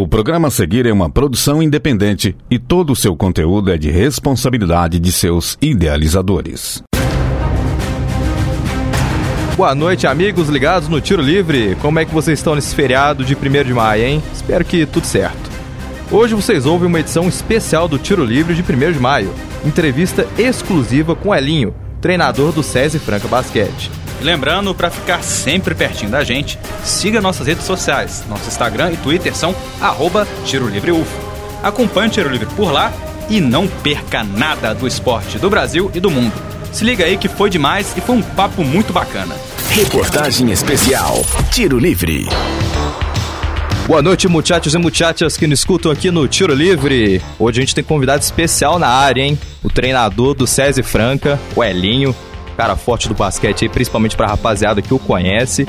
O programa a seguir é uma produção independente e todo o seu conteúdo é de responsabilidade de seus idealizadores. Boa noite, amigos ligados no Tiro Livre. Como é que vocês estão nesse feriado de 1 de maio, hein? Espero que tudo certo. Hoje vocês ouvem uma edição especial do Tiro Livre de 1 de maio. Entrevista exclusiva com Elinho, treinador do SESI Franca Basquete. E lembrando, para ficar sempre pertinho da gente, siga nossas redes sociais. Nosso Instagram e Twitter são arroba Tiro Livre UFO. Acompanhe o Tiro Livre por lá e não perca nada do esporte do Brasil e do mundo. Se liga aí que foi demais e foi um papo muito bacana. Reportagem especial Tiro Livre. Boa noite, muchachos e muchachas que nos escutam aqui no Tiro Livre. Hoje a gente tem convidado especial na área, hein? O treinador do SESI Franca, o Elinho cara forte do basquete, principalmente pra rapaziada que o conhece.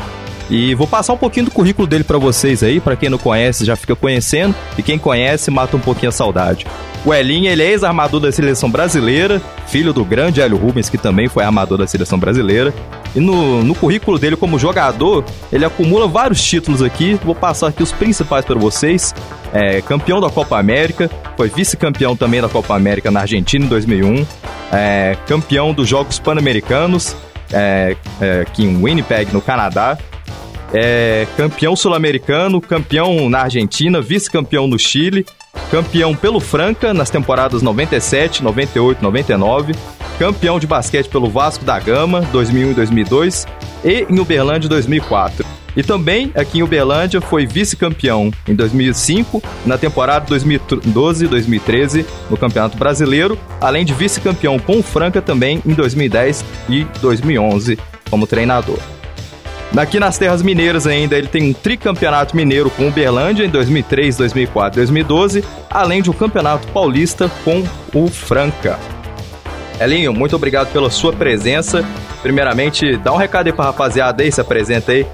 E vou passar um pouquinho do currículo dele para vocês aí, para quem não conhece já fica conhecendo, e quem conhece mata um pouquinho a saudade. O Elinho, ele é ex-armador da seleção brasileira, filho do grande Hélio Rubens, que também foi armador da seleção brasileira. E no, no currículo dele como jogador, ele acumula vários títulos aqui. Vou passar aqui os principais para vocês. É, campeão da Copa América, foi vice-campeão também da Copa América na Argentina em 2001, é, campeão dos Jogos Pan-Americanos, é, é, aqui em Winnipeg, no Canadá, é, campeão sul-americano, campeão na Argentina, vice-campeão no Chile, campeão pelo Franca nas temporadas 97, 98, 99, campeão de basquete pelo Vasco da Gama 2001 e 2002 e em Uberlândia 2004. E também aqui em Uberlândia foi vice-campeão em 2005, na temporada 2012-2013 no Campeonato Brasileiro, além de vice-campeão com o Franca também em 2010 e 2011 como treinador. Aqui nas terras mineiras ainda ele tem um tricampeonato mineiro com Uberlândia em 2003, 2004 2012, além de um campeonato paulista com o Franca. Elinho, muito obrigado pela sua presença. Primeiramente, dá um recado aí pra rapaziada aí, se apresenta aí.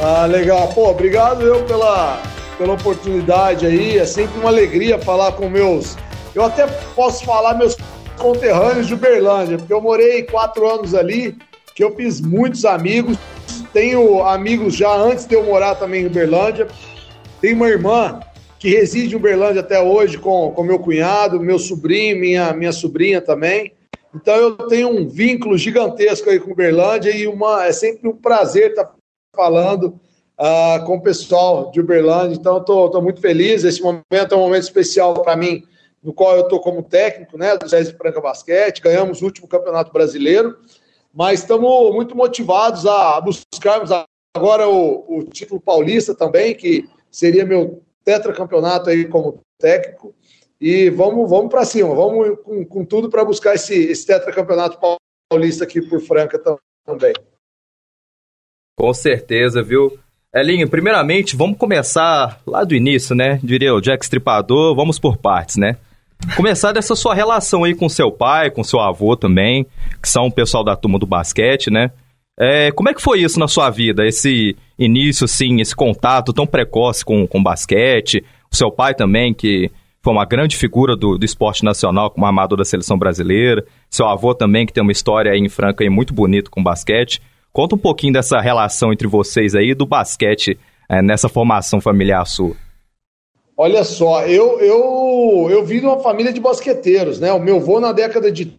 Ah, legal. Pô, obrigado eu pela, pela oportunidade aí. É sempre uma alegria falar com meus. Eu até posso falar meus conterrâneos de Uberlândia, porque eu morei quatro anos ali, que eu fiz muitos amigos. Tenho amigos já antes de eu morar também em Uberlândia. Tenho uma irmã que reside em Uberlândia até hoje com, com meu cunhado, meu sobrinho, minha, minha sobrinha também. Então eu tenho um vínculo gigantesco aí com Uberlândia e uma, é sempre um prazer estar falando uh, com o pessoal de Uberlândia. Então, estou muito feliz. Esse momento é um momento especial para mim, no qual eu estou como técnico né, do César Franca Basquete. Ganhamos o último campeonato brasileiro, mas estamos muito motivados a buscarmos agora o, o título paulista também, que seria meu tetracampeonato aí como técnico. E vamos, vamos para cima, vamos com, com tudo para buscar esse, esse tetracampeonato paulista aqui por Franca também. Com certeza, viu? Elinho, primeiramente, vamos começar lá do início, né? Diria o Jack Stripador, vamos por partes, né? Começar dessa sua relação aí com seu pai, com seu avô também, que são o pessoal da turma do basquete, né? É, como é que foi isso na sua vida, esse início, assim, esse contato tão precoce com, com basquete? O seu pai também, que foi uma grande figura do, do esporte nacional como armador da seleção brasileira. Seu avô também, que tem uma história aí em Franca aí muito bonita com basquete. Conta um pouquinho dessa relação entre vocês aí do basquete é, nessa formação familiar sua. Olha só, eu, eu, eu vim de uma família de basqueteiros, né? O meu avô na década de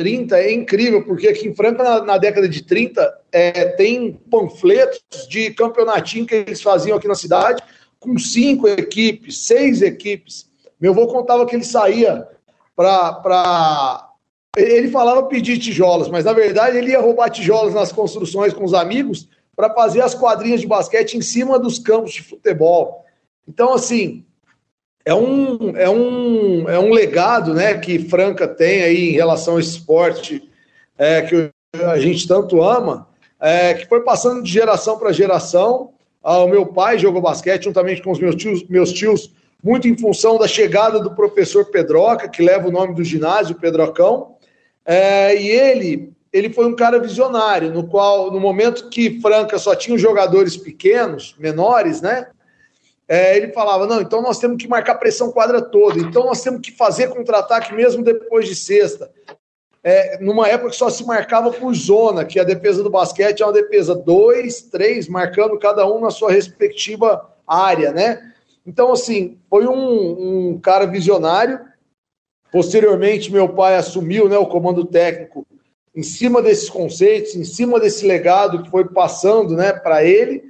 30 é incrível, porque aqui em Franca, na, na década de 30, é, tem panfletos de campeonatinho que eles faziam aqui na cidade, com cinco equipes, seis equipes. Meu avô contava que ele saía para ele falava pedir tijolos, mas na verdade ele ia roubar tijolos nas construções com os amigos para fazer as quadrinhas de basquete em cima dos campos de futebol. Então, assim, é um, é um, é um legado né, que Franca tem aí em relação ao esporte é, que a gente tanto ama, é, que foi passando de geração para geração. Ah, o meu pai jogou basquete juntamente com os meus tios, meus tios, muito em função da chegada do professor Pedroca, que leva o nome do ginásio, Pedrocão. É, e ele, ele foi um cara visionário, no qual, no momento que Franca só tinha jogadores pequenos, menores, né? É, ele falava: não, então nós temos que marcar pressão quadra toda, então nós temos que fazer contra-ataque mesmo depois de sexta. É, numa época que só se marcava por zona, que a defesa do basquete é uma defesa dois, três, marcando cada um na sua respectiva área, né? Então, assim, foi um, um cara visionário. Posteriormente, meu pai assumiu né, o comando técnico em cima desses conceitos, em cima desse legado que foi passando né, para ele,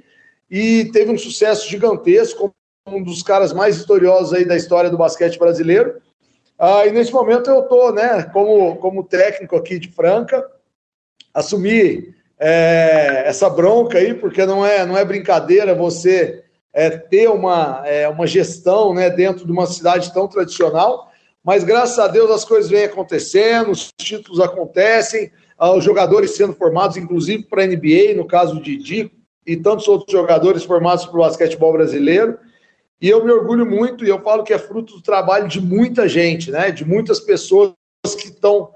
e teve um sucesso gigantesco, como um dos caras mais vitoriosos aí da história do basquete brasileiro. Ah, e nesse momento eu estou né, como, como técnico aqui de Franca, assumi é, essa bronca aí, porque não é, não é brincadeira você é, ter uma, é, uma gestão né, dentro de uma cidade tão tradicional, mas graças a Deus as coisas vêm acontecendo, os títulos acontecem, ah, os jogadores sendo formados, inclusive para a NBA, no caso do Didi, e tantos outros jogadores formados para o basquetebol brasileiro. E eu me orgulho muito, e eu falo que é fruto do trabalho de muita gente, né? De muitas pessoas que estão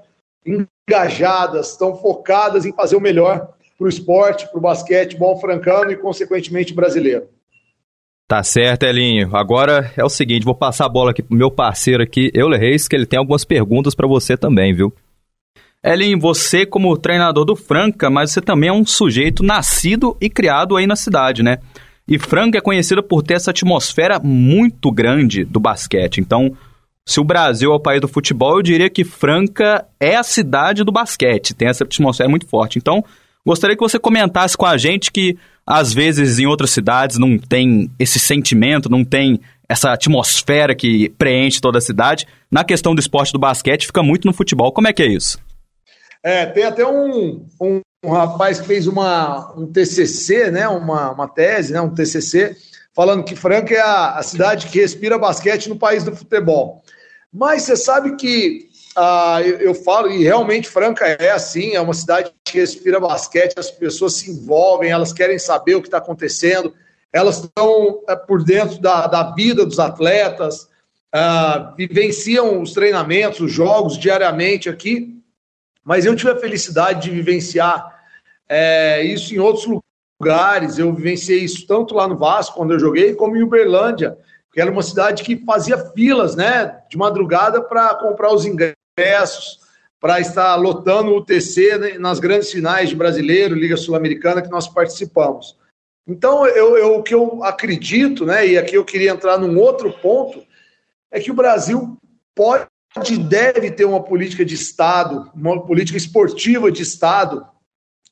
engajadas, estão focadas em fazer o melhor para o esporte, para o basquetebol francano e, consequentemente, brasileiro. Tá certo, Elinho. Agora é o seguinte, vou passar a bola aqui pro meu parceiro aqui, Euler Reis, que ele tem algumas perguntas para você também, viu? Elinho, você como treinador do Franca, mas você também é um sujeito nascido e criado aí na cidade, né? E Franca é conhecida por ter essa atmosfera muito grande do basquete. Então, se o Brasil é o país do futebol, eu diria que Franca é a cidade do basquete. Tem essa atmosfera muito forte. Então, gostaria que você comentasse com a gente que às vezes em outras cidades não tem esse sentimento, não tem essa atmosfera que preenche toda a cidade. Na questão do esporte do basquete, fica muito no futebol. Como é que é isso? É, tem até um, um, um rapaz que fez uma, um TCC, né, uma, uma tese, né, um TCC, falando que Franca é a, a cidade que respira basquete no país do futebol. Mas você sabe que ah, eu, eu, falo, e realmente Franca é assim, é uma cidade que respira basquete, as pessoas se envolvem, elas querem saber o que está acontecendo, elas estão é, por dentro da, da vida dos atletas, ah, vivenciam os treinamentos, os jogos diariamente aqui, mas eu tive a felicidade de vivenciar é, isso em outros lugares, eu vivenciei isso tanto lá no Vasco, quando eu joguei, como em Uberlândia, que era uma cidade que fazia filas, né, de madrugada para comprar os ingressos para estar lotando o UTC né, nas grandes finais de brasileiro, Liga Sul-Americana que nós participamos. Então, eu, eu, o que eu acredito, né, e aqui eu queria entrar num outro ponto, é que o Brasil pode deve ter uma política de Estado, uma política esportiva de Estado,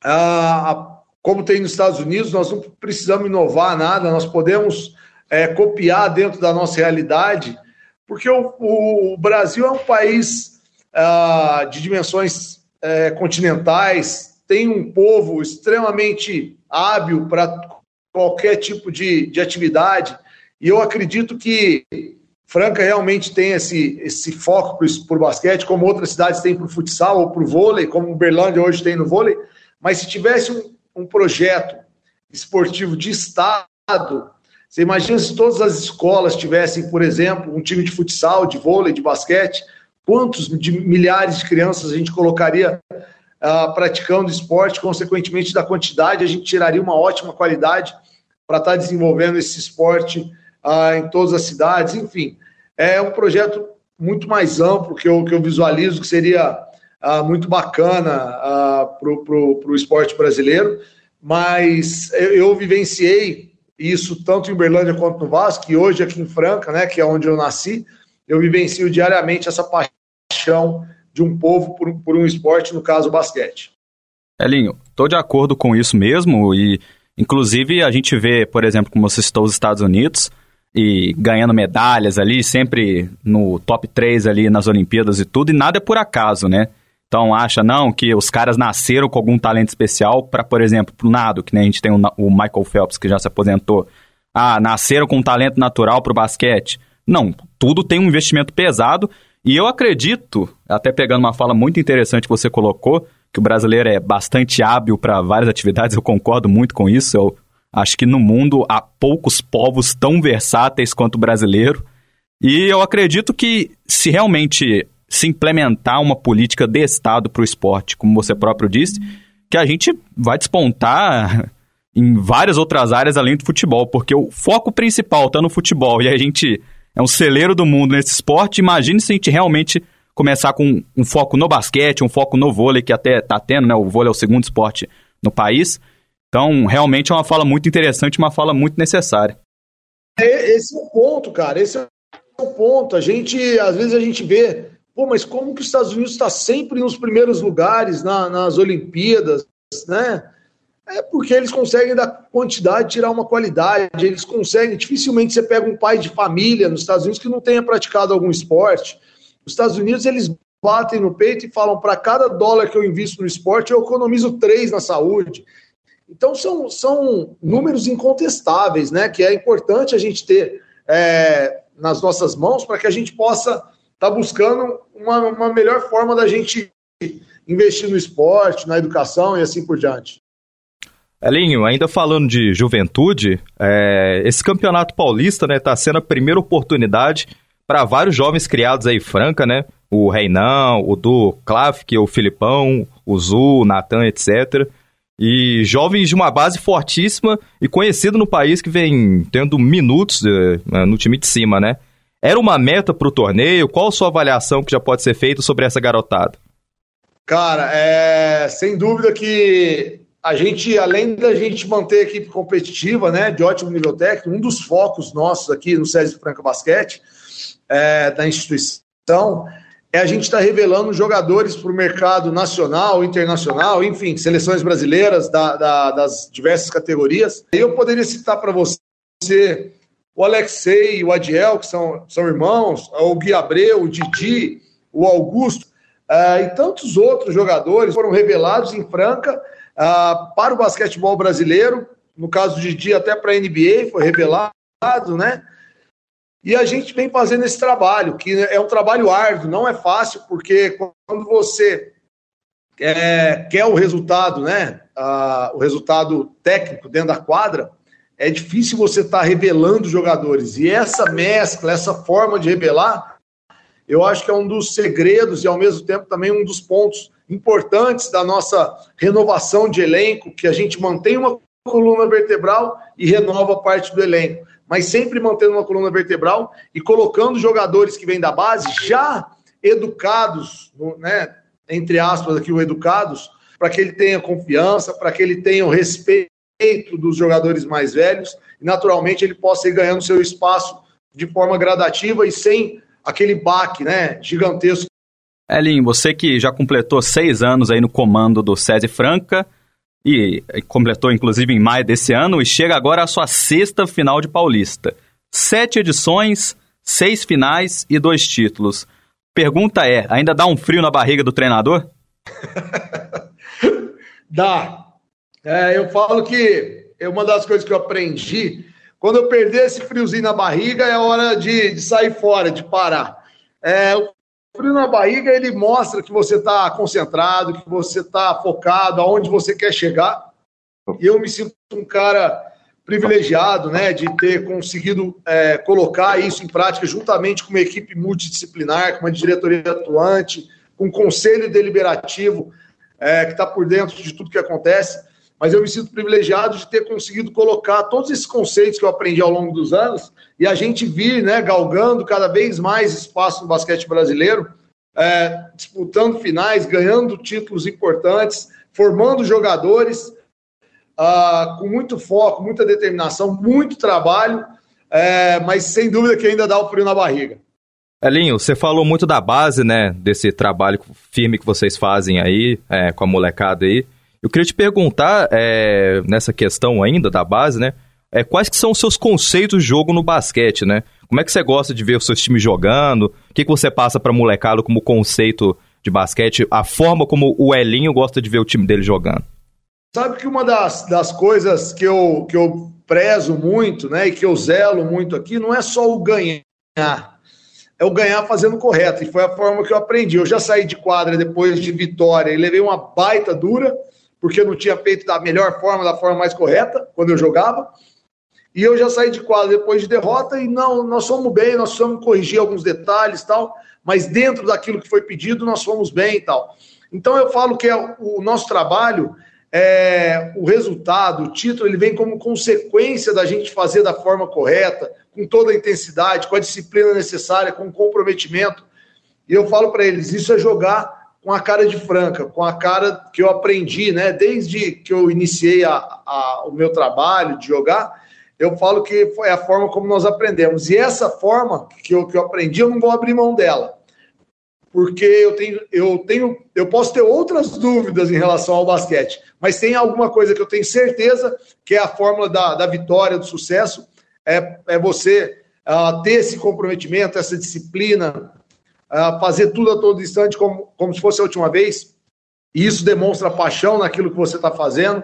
ah, como tem nos Estados Unidos, nós não precisamos inovar nada, nós podemos é, copiar dentro da nossa realidade, porque o, o Brasil é um país uh, de dimensões uh, continentais, tem um povo extremamente hábil para qualquer tipo de, de atividade, e eu acredito que Franca realmente tem esse, esse foco para o basquete, como outras cidades têm para o futsal ou para o vôlei, como Uberlândia hoje tem no vôlei, mas se tivesse um, um projeto esportivo de Estado, você imagina se todas as escolas tivessem, por exemplo, um time de futsal, de vôlei, de basquete, quantos de milhares de crianças a gente colocaria uh, praticando esporte, consequentemente da quantidade, a gente tiraria uma ótima qualidade para estar tá desenvolvendo esse esporte uh, em todas as cidades, enfim. É um projeto muito mais amplo que eu, que eu visualizo que seria uh, muito bacana para o esporte brasileiro, mas eu, eu vivenciei isso tanto em Uberlândia quanto no Vasco, e hoje aqui em Franca, né, que é onde eu nasci, eu vivencio diariamente essa paixão de um povo por, por um esporte, no caso o basquete. Elinho, estou de acordo com isso mesmo e inclusive a gente vê, por exemplo, como você citou os Estados Unidos e ganhando medalhas ali, sempre no top 3 ali nas Olimpíadas e tudo, e nada é por acaso, né? Então acha não que os caras nasceram com algum talento especial para, por exemplo, pro nado, que nem a gente tem o, o Michael Phelps que já se aposentou. Ah, nasceram com um talento natural pro basquete. Não, tudo tem um investimento pesado e eu acredito, até pegando uma fala muito interessante que você colocou, que o brasileiro é bastante hábil para várias atividades, eu concordo muito com isso. Eu acho que no mundo há poucos povos tão versáteis quanto o brasileiro. E eu acredito que se realmente se implementar uma política de Estado para o esporte, como você próprio disse, que a gente vai despontar em várias outras áreas além do futebol, porque o foco principal está no futebol e a gente é um celeiro do mundo nesse esporte. Imagine se a gente realmente começar com um foco no basquete, um foco no vôlei, que até está tendo, né? O vôlei é o segundo esporte no país. Então, realmente é uma fala muito interessante, uma fala muito necessária. é, esse é o ponto, cara. Esse é o ponto. A gente, às vezes, a gente vê, pô, mas como que os Estados Unidos está sempre nos primeiros lugares na, nas Olimpíadas, né? É porque eles conseguem da quantidade tirar uma qualidade, eles conseguem. Dificilmente você pega um pai de família nos Estados Unidos que não tenha praticado algum esporte. Os Estados Unidos, eles batem no peito e falam: para cada dólar que eu invisto no esporte, eu economizo três na saúde. Então, são, são números incontestáveis, né? Que é importante a gente ter é, nas nossas mãos para que a gente possa estar tá buscando uma, uma melhor forma da gente investir no esporte, na educação e assim por diante. Elinho, ainda falando de juventude, é, esse campeonato paulista está né, tá sendo a primeira oportunidade para vários jovens criados aí Franca, né? O Reinão, o Du Klafk, o Filipão, o Zu, o Natan, etc. E jovens de uma base fortíssima e conhecido no país que vem tendo minutos uh, no time de cima, né? Era uma meta para o torneio? Qual a sua avaliação que já pode ser feita sobre essa garotada? Cara, é sem dúvida que a gente, além da gente manter a equipe competitiva, né, de ótimo nível técnico, um dos focos nossos aqui no César Franca Basquete, é, da instituição, é a gente estar tá revelando jogadores para o mercado nacional, internacional, enfim, seleções brasileiras da, da, das diversas categorias. Eu poderia citar para você o Alexei e o Adiel, que são, são irmãos, o Gui Abreu, o Didi, o Augusto, uh, e tantos outros jogadores foram revelados em Franca uh, para o basquetebol brasileiro. No caso do Didi, até para a NBA foi revelado, né? E a gente vem fazendo esse trabalho, que é um trabalho árduo, não é fácil, porque quando você é, quer o resultado, né? o resultado técnico dentro da quadra, é difícil você estar tá revelando jogadores. E essa mescla, essa forma de revelar, eu acho que é um dos segredos e, ao mesmo tempo, também um dos pontos importantes da nossa renovação de elenco, que a gente mantém uma coluna vertebral e renova parte do elenco mas sempre mantendo uma coluna vertebral e colocando jogadores que vêm da base já educados, né, entre aspas aqui o educados, para que ele tenha confiança, para que ele tenha o respeito dos jogadores mais velhos e naturalmente ele possa ir ganhando seu espaço de forma gradativa e sem aquele baque, né, gigantesco. Elinho, você que já completou seis anos aí no comando do SESI Franca, e completou inclusive em maio desse ano e chega agora à sua sexta final de Paulista. Sete edições, seis finais e dois títulos. Pergunta é: ainda dá um frio na barriga do treinador? dá. É, eu falo que é uma das coisas que eu aprendi. Quando eu perder esse friozinho na barriga, é hora de, de sair fora, de parar. É, frio na barriga, ele mostra que você está concentrado, que você está focado, aonde você quer chegar. E eu me sinto um cara privilegiado, né, de ter conseguido é, colocar isso em prática juntamente com uma equipe multidisciplinar, com uma diretoria atuante, com um conselho deliberativo é, que está por dentro de tudo que acontece. Mas eu me sinto privilegiado de ter conseguido colocar todos esses conceitos que eu aprendi ao longo dos anos e a gente vir, né, galgando cada vez mais espaço no basquete brasileiro, é, disputando finais, ganhando títulos importantes, formando jogadores uh, com muito foco, muita determinação, muito trabalho, é, mas sem dúvida que ainda dá o frio na barriga. Elinho, você falou muito da base, né, desse trabalho firme que vocês fazem aí, é, com a molecada aí. Eu queria te perguntar, é, nessa questão ainda da base, né, é, quais que são os seus conceitos de jogo no basquete, né? Como é que você gosta de ver os seus times jogando? O que, que você passa para molecada como conceito de basquete? A forma como o Elinho gosta de ver o time dele jogando? Sabe que uma das, das coisas que eu, que eu prezo muito, né, e que eu zelo muito aqui, não é só o ganhar, é o ganhar fazendo correto, e foi a forma que eu aprendi. Eu já saí de quadra depois de vitória e levei uma baita dura, porque eu não tinha feito da melhor forma, da forma mais correta, quando eu jogava. E eu já saí de quadra depois de derrota e não, nós fomos bem, nós fomos corrigir alguns detalhes tal, mas dentro daquilo que foi pedido, nós fomos bem e tal. Então eu falo que é o nosso trabalho, é, o resultado, o título, ele vem como consequência da gente fazer da forma correta, com toda a intensidade, com a disciplina necessária, com o comprometimento. E eu falo para eles, isso é jogar com a cara de franca, com a cara que eu aprendi, né? Desde que eu iniciei a, a, o meu trabalho de jogar, eu falo que foi a forma como nós aprendemos. E essa forma que eu, que eu aprendi, eu não vou abrir mão dela. Porque eu tenho, eu tenho, eu posso ter outras dúvidas em relação ao basquete, mas tem alguma coisa que eu tenho certeza que é a fórmula da, da vitória, do sucesso, é, é você uh, ter esse comprometimento, essa disciplina, fazer tudo a todo instante como, como se fosse a última vez. E isso demonstra paixão naquilo que você está fazendo.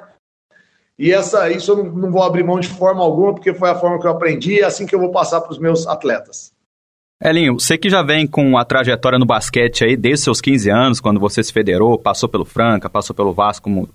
E essa, isso eu não, não, vou abrir mão de forma alguma, porque foi a forma que eu aprendi e é assim que eu vou passar para os meus atletas. Elinho, você que já vem com a trajetória no basquete aí desde seus 15 anos, quando você se federou, passou pelo Franca, passou pelo Vasco como,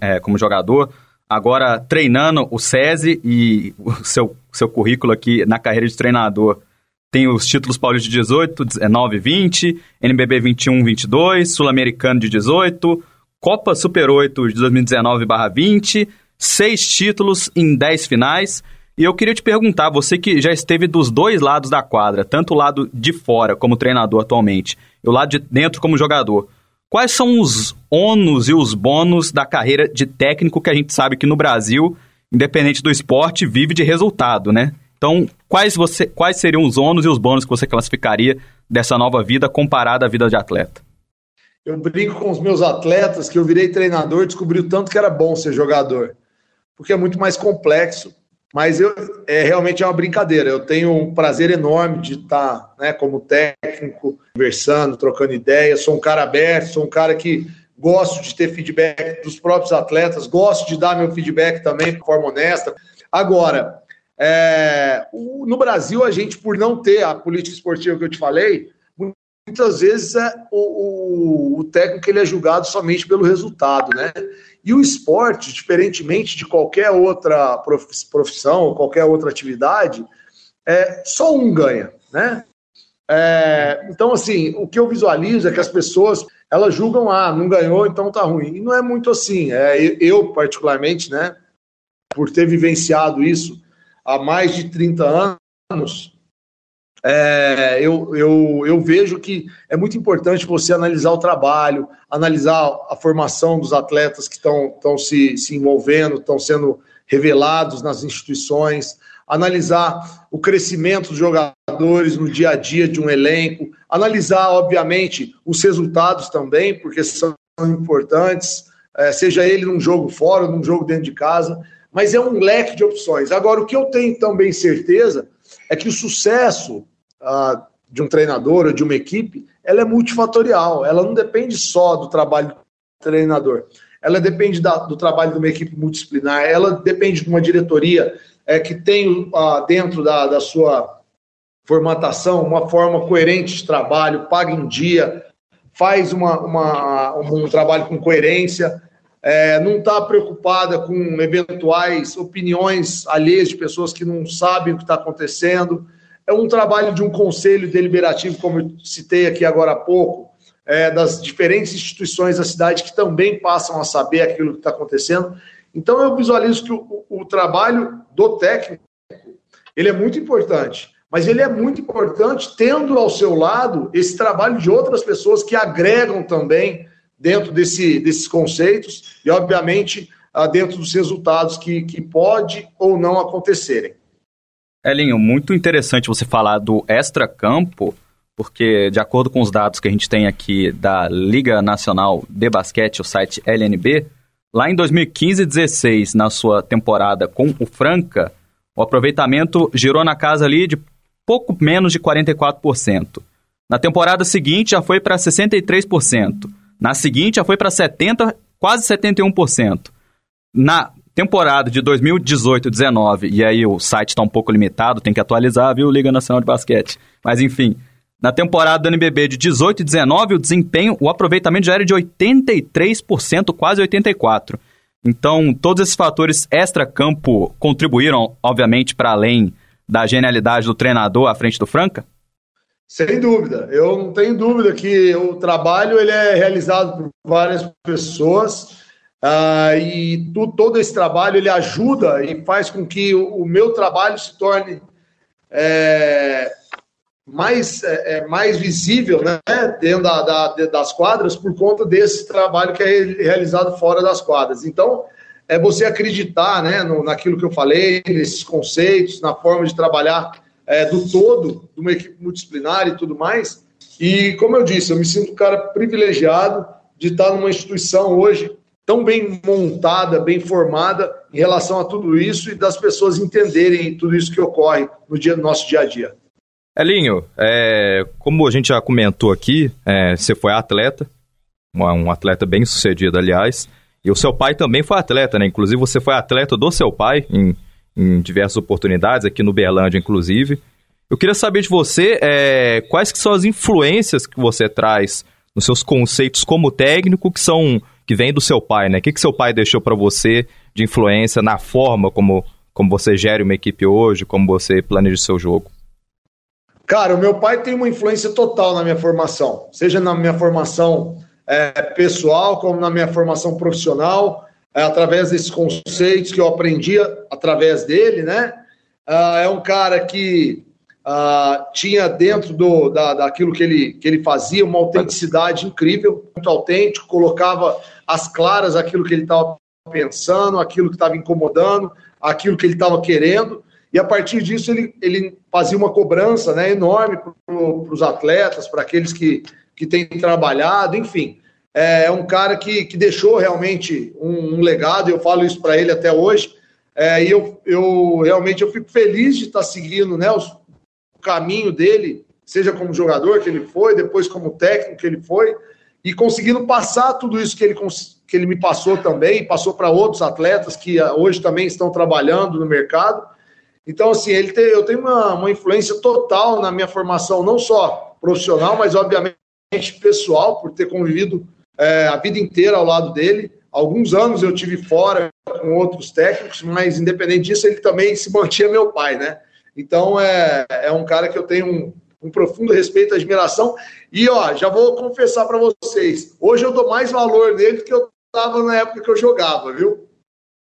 é, como jogador, agora treinando o SESI e o seu, seu currículo aqui na carreira de treinador tem os títulos paulistas de 18, 19 20, NBB 21, 22, Sul-Americano de 18, Copa Super 8 de 2019/20, seis títulos em 10 finais. E eu queria te perguntar, você que já esteve dos dois lados da quadra, tanto o lado de fora como treinador atualmente, e o lado de dentro como jogador, Quais são os ônus e os bônus da carreira de técnico que a gente sabe que no Brasil, independente do esporte, vive de resultado, né? Então, quais, você, quais seriam os ônus e os bônus que você classificaria dessa nova vida comparada à vida de atleta? Eu brinco com os meus atletas que eu virei treinador e descobri o tanto que era bom ser jogador. Porque é muito mais complexo, mas eu, é realmente é uma brincadeira. Eu tenho um prazer enorme de estar, né, como técnico, conversando, trocando ideias. Sou um cara aberto, sou um cara que gosto de ter feedback dos próprios atletas, gosto de dar meu feedback também de forma honesta. Agora, é, o, no Brasil, a gente, por não ter a política esportiva que eu te falei, muitas vezes é, o, o, o técnico ele é julgado somente pelo resultado, né? E o esporte, diferentemente de qualquer outra profissão ou qualquer outra atividade, é, só um ganha, né? É, então, assim, o que eu visualizo é que as pessoas elas julgam, ah, não ganhou, então tá ruim. E não é muito assim. É, eu, particularmente, né, por ter vivenciado isso há mais de 30 anos, é, eu, eu, eu vejo que é muito importante você analisar o trabalho, analisar a formação dos atletas que estão se, se envolvendo, estão sendo revelados nas instituições, analisar o crescimento dos jogadores no dia a dia de um elenco, analisar, obviamente, os resultados também, porque são importantes, é, seja ele num jogo fora, num jogo dentro de casa, mas é um leque de opções. Agora, o que eu tenho também certeza é que o sucesso uh, de um treinador ou de uma equipe, ela é multifatorial, ela não depende só do trabalho do treinador, ela depende da, do trabalho de uma equipe multidisciplinar, ela depende de uma diretoria é, que tem uh, dentro da, da sua formatação uma forma coerente de trabalho, paga em dia, faz uma, uma um trabalho com coerência, é, não está preocupada com eventuais opiniões alheias de pessoas que não sabem o que está acontecendo é um trabalho de um conselho deliberativo, como eu citei aqui agora há pouco, é, das diferentes instituições da cidade que também passam a saber aquilo que está acontecendo. Então eu visualizo que o, o, trabalho do técnico ele é muito importante, mas ele é muito importante tendo ao seu lado esse trabalho de outras pessoas que agregam também dentro desse, desses conceitos e, obviamente, ah, dentro dos resultados que, que pode ou não acontecerem. Elinho, muito interessante você falar do extra-campo, porque de acordo com os dados que a gente tem aqui da Liga Nacional de Basquete, o site LNB, lá em 2015 e 16, na sua temporada com o Franca, o aproveitamento girou na casa ali de pouco menos de 44%. Na temporada seguinte já foi para 63%. Na seguinte já foi para 70, quase 71%. Na temporada de 2018-19, e aí o site está um pouco limitado, tem que atualizar, viu, Liga Nacional de Basquete. Mas enfim, na temporada do NBB de 18 e 19, o desempenho, o aproveitamento já era de 83%, quase 84%. Então, todos esses fatores extra-campo contribuíram, obviamente, para além da genialidade do treinador à frente do Franca? Sem dúvida. Eu não tenho dúvida que o trabalho ele é realizado por várias pessoas Uh, e tu, todo esse trabalho ele ajuda e faz com que o, o meu trabalho se torne é, mais, é, é mais visível né, dentro da, da, das quadras por conta desse trabalho que é realizado fora das quadras. Então, é você acreditar né, no, naquilo que eu falei, nesses conceitos, na forma de trabalhar é, do todo, de uma equipe multidisciplinar e tudo mais. E, como eu disse, eu me sinto um cara privilegiado de estar numa instituição hoje tão bem montada, bem formada em relação a tudo isso e das pessoas entenderem tudo isso que ocorre no, dia, no nosso dia a dia. Elinho, é, como a gente já comentou aqui, é, você foi atleta, um atleta bem sucedido, aliás, e o seu pai também foi atleta, né? Inclusive, você foi atleta do seu pai em, em diversas oportunidades, aqui no Berlândia, inclusive. Eu queria saber de você é, quais que são as influências que você traz nos seus conceitos como técnico que são que vem do seu pai, né? O que, que seu pai deixou para você de influência na forma como, como você gere uma equipe hoje, como você planeja o seu jogo? Cara, o meu pai tem uma influência total na minha formação, seja na minha formação é, pessoal como na minha formação profissional, é, através desses conceitos que eu aprendia através dele, né? Ah, é um cara que Uh, tinha dentro do, da, daquilo que ele, que ele fazia uma autenticidade incrível, muito autêntico, colocava as claras aquilo que ele estava pensando, aquilo que estava incomodando, aquilo que ele estava querendo, e a partir disso ele, ele fazia uma cobrança né, enorme para os atletas, para aqueles que, que têm trabalhado, enfim. É, é um cara que, que deixou realmente um, um legado, eu falo isso para ele até hoje, é, e eu, eu realmente eu fico feliz de estar seguindo né, os, caminho dele, seja como jogador que ele foi, depois como técnico que ele foi, e conseguindo passar tudo isso que ele, que ele me passou também, passou para outros atletas que ah, hoje também estão trabalhando no mercado. Então, assim, ele tem, eu tenho uma, uma influência total na minha formação, não só profissional, mas obviamente pessoal, por ter convivido é, a vida inteira ao lado dele. Alguns anos eu tive fora com outros técnicos, mas independente disso, ele também se mantinha meu pai, né? Então é, é um cara que eu tenho um, um profundo respeito e admiração. E ó, já vou confessar para vocês, hoje eu dou mais valor nele do que eu dava na época que eu jogava, viu?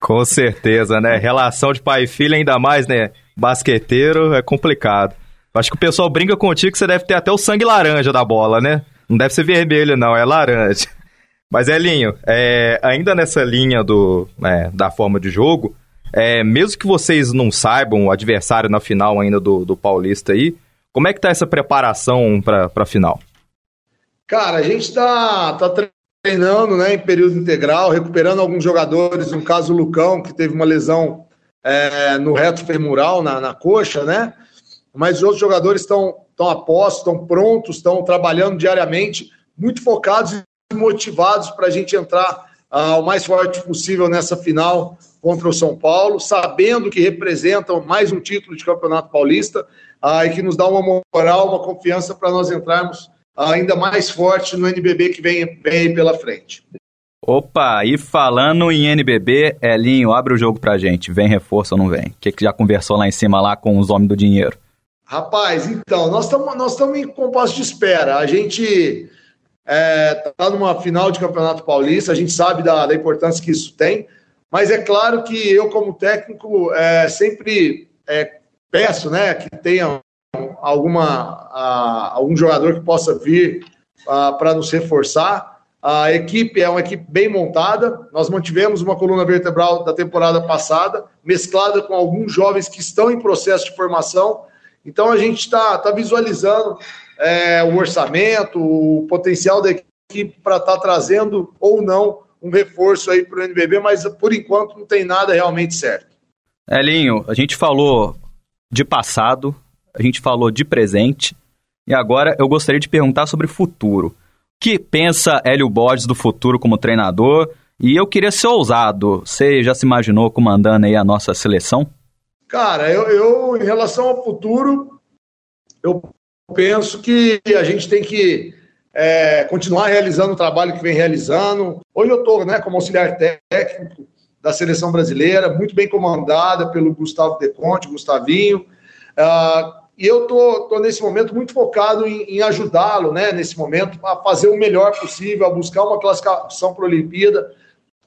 Com certeza, né? Relação de pai e filho, ainda mais, né? Basqueteiro é complicado. Acho que o pessoal brinca contigo que você deve ter até o sangue laranja da bola, né? Não deve ser vermelho, não, é laranja. Mas, Elinho, é, ainda nessa linha do, é, da forma de jogo, é, mesmo que vocês não saibam o adversário na final ainda do, do Paulista aí, como é que tá essa preparação para a final? Cara, a gente está tá treinando né, em período integral, recuperando alguns jogadores, no caso o Lucão, que teve uma lesão é, no reto femoral, na, na coxa, né? Mas os outros jogadores estão estão a posto, estão prontos, estão trabalhando diariamente, muito focados e motivados para a gente entrar uh, o mais forte possível nessa final contra o São Paulo, sabendo que representam mais um título de Campeonato Paulista ah, e que nos dá uma moral, uma confiança para nós entrarmos ainda mais forte no NBB que vem, vem pela frente. Opa, e falando em NBB, Elinho, abre o jogo pra gente. Vem reforço ou não vem? O que, que já conversou lá em cima lá com os homens do dinheiro? Rapaz, então, nós estamos nós em compasso de espera. A gente está é, tá numa final de Campeonato Paulista, a gente sabe da, da importância que isso tem. Mas é claro que eu, como técnico, é, sempre é, peço né, que tenha alguma, algum jogador que possa vir para nos reforçar. A equipe é uma equipe bem montada. Nós mantivemos uma coluna vertebral da temporada passada, mesclada com alguns jovens que estão em processo de formação. Então a gente está tá visualizando é, o orçamento, o potencial da equipe para estar tá trazendo ou não um reforço aí para o NBB, mas por enquanto não tem nada realmente certo. Elinho, a gente falou de passado, a gente falou de presente, e agora eu gostaria de perguntar sobre futuro. O que pensa Hélio Borges do futuro como treinador? E eu queria ser ousado. Você já se imaginou comandando aí a nossa seleção? Cara, eu, eu em relação ao futuro, eu penso que a gente tem que é, continuar realizando o trabalho que vem realizando. Hoje eu estou né, como auxiliar técnico da seleção brasileira, muito bem comandada pelo Gustavo De Conte, Gustavinho. Uh, e eu tô, tô, nesse momento muito focado em, em ajudá-lo, né, nesse momento, a fazer o melhor possível, a buscar uma classificação para a Olimpíada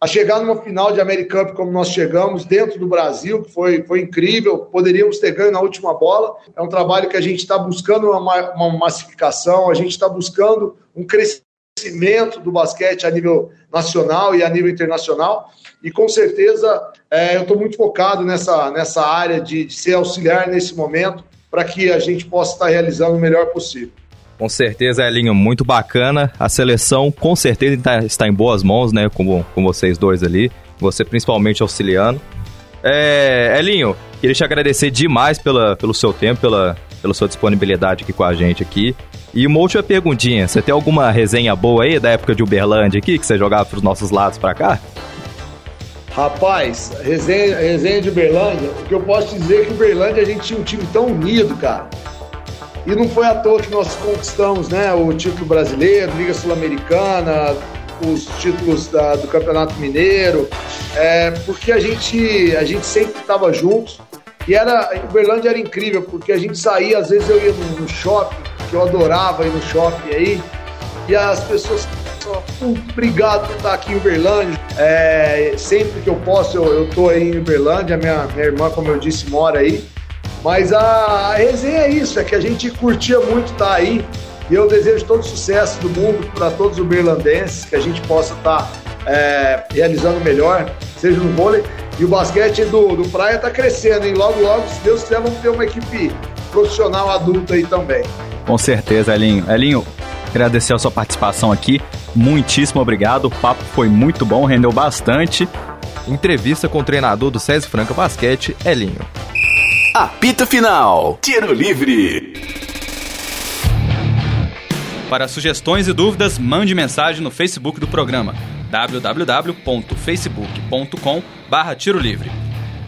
a chegar numa final de American Cup como nós chegamos dentro do Brasil, que foi, foi incrível, poderíamos ter ganho na última bola. É um trabalho que a gente está buscando uma, uma massificação, a gente está buscando um crescimento do basquete a nível nacional e a nível internacional. E com certeza é, eu estou muito focado nessa, nessa área de, de ser auxiliar nesse momento para que a gente possa estar realizando o melhor possível. Com certeza, Elinho, muito bacana. A seleção com certeza tá, está em boas mãos, né? Com, com vocês dois ali. Você principalmente auxiliando. É, Elinho, queria te agradecer demais pela, pelo seu tempo, pela, pela sua disponibilidade aqui com a gente aqui. E uma última perguntinha, você tem alguma resenha boa aí da época de Uberlândia aqui, que você jogava pros nossos lados para cá? Rapaz, resenha, resenha de Uberlândia, o que eu posso dizer é que Uberlândia a gente tinha um time tão unido, cara. E não foi à toa que nós conquistamos né, o título brasileiro, Liga Sul-Americana, os títulos da, do Campeonato Mineiro, é, porque a gente, a gente sempre estava juntos. E era, Uberlândia era incrível, porque a gente saía, às vezes eu ia no, no shopping, que eu adorava ir no shopping aí, e as pessoas obrigado por estar aqui em Uberlândia. É, sempre que eu posso, eu, tô aí em Uberlândia. Minha, minha irmã, como eu disse, mora aí. Mas a, a resenha é isso, é que a gente curtia muito estar aí. E eu desejo todo o sucesso do mundo para todos os berlandenses, que a gente possa estar é, realizando melhor, seja no vôlei. E o basquete do, do Praia está crescendo, hein? Logo, logo, se Deus quiser, vamos ter uma equipe profissional adulta aí também. Com certeza, Elinho. Elinho, agradecer a sua participação aqui. Muitíssimo obrigado. O papo foi muito bom, rendeu bastante. Entrevista com o treinador do SESI Franca Basquete, Elinho. Apito Final. Tiro livre. Para sugestões e dúvidas, mande mensagem no Facebook do programa www.facebook.com Tiro Livre.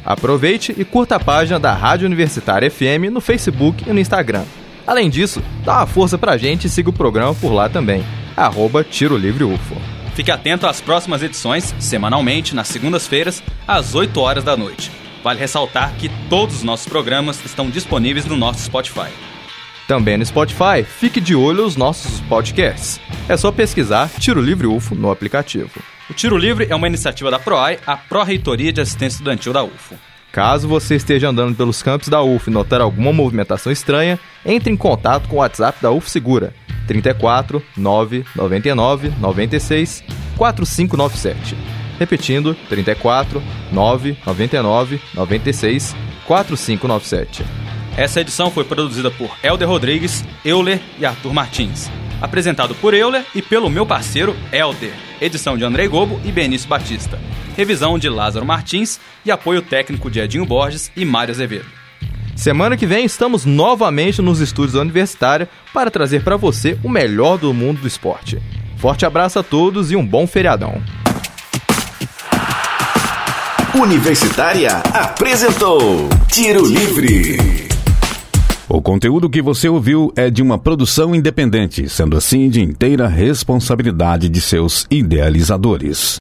Aproveite e curta a página da Rádio Universitária FM no Facebook e no Instagram. Além disso, dá uma força pra gente e siga o programa por lá também. Arroba Tiro Livre UFO. Fique atento às próximas edições, semanalmente, nas segundas-feiras, às 8 horas da noite. Vale ressaltar que todos os nossos programas estão disponíveis no nosso Spotify. Também no Spotify, fique de olho nos nossos podcasts. É só pesquisar Tiro Livre UFO no aplicativo. O Tiro Livre é uma iniciativa da PROAI, a Pró-Reitoria de Assistência Estudantil da UFO. Caso você esteja andando pelos campos da UF e notar alguma movimentação estranha, entre em contato com o WhatsApp da UF Segura 34 999 96 4597. Repetindo, 34 999 96 4597. Essa edição foi produzida por Helder Rodrigues, Euler e Arthur Martins. Apresentado por Euler e pelo meu parceiro Helder. Edição de Andrei Gobo e Benício Batista. Revisão de Lázaro Martins e apoio técnico de Edinho Borges e Mário Azevedo. Semana que vem estamos novamente nos estúdios da Universitária para trazer para você o melhor do mundo do esporte. Forte abraço a todos e um bom feriadão. Universitária apresentou Tiro Livre. O conteúdo que você ouviu é de uma produção independente, sendo assim de inteira responsabilidade de seus idealizadores.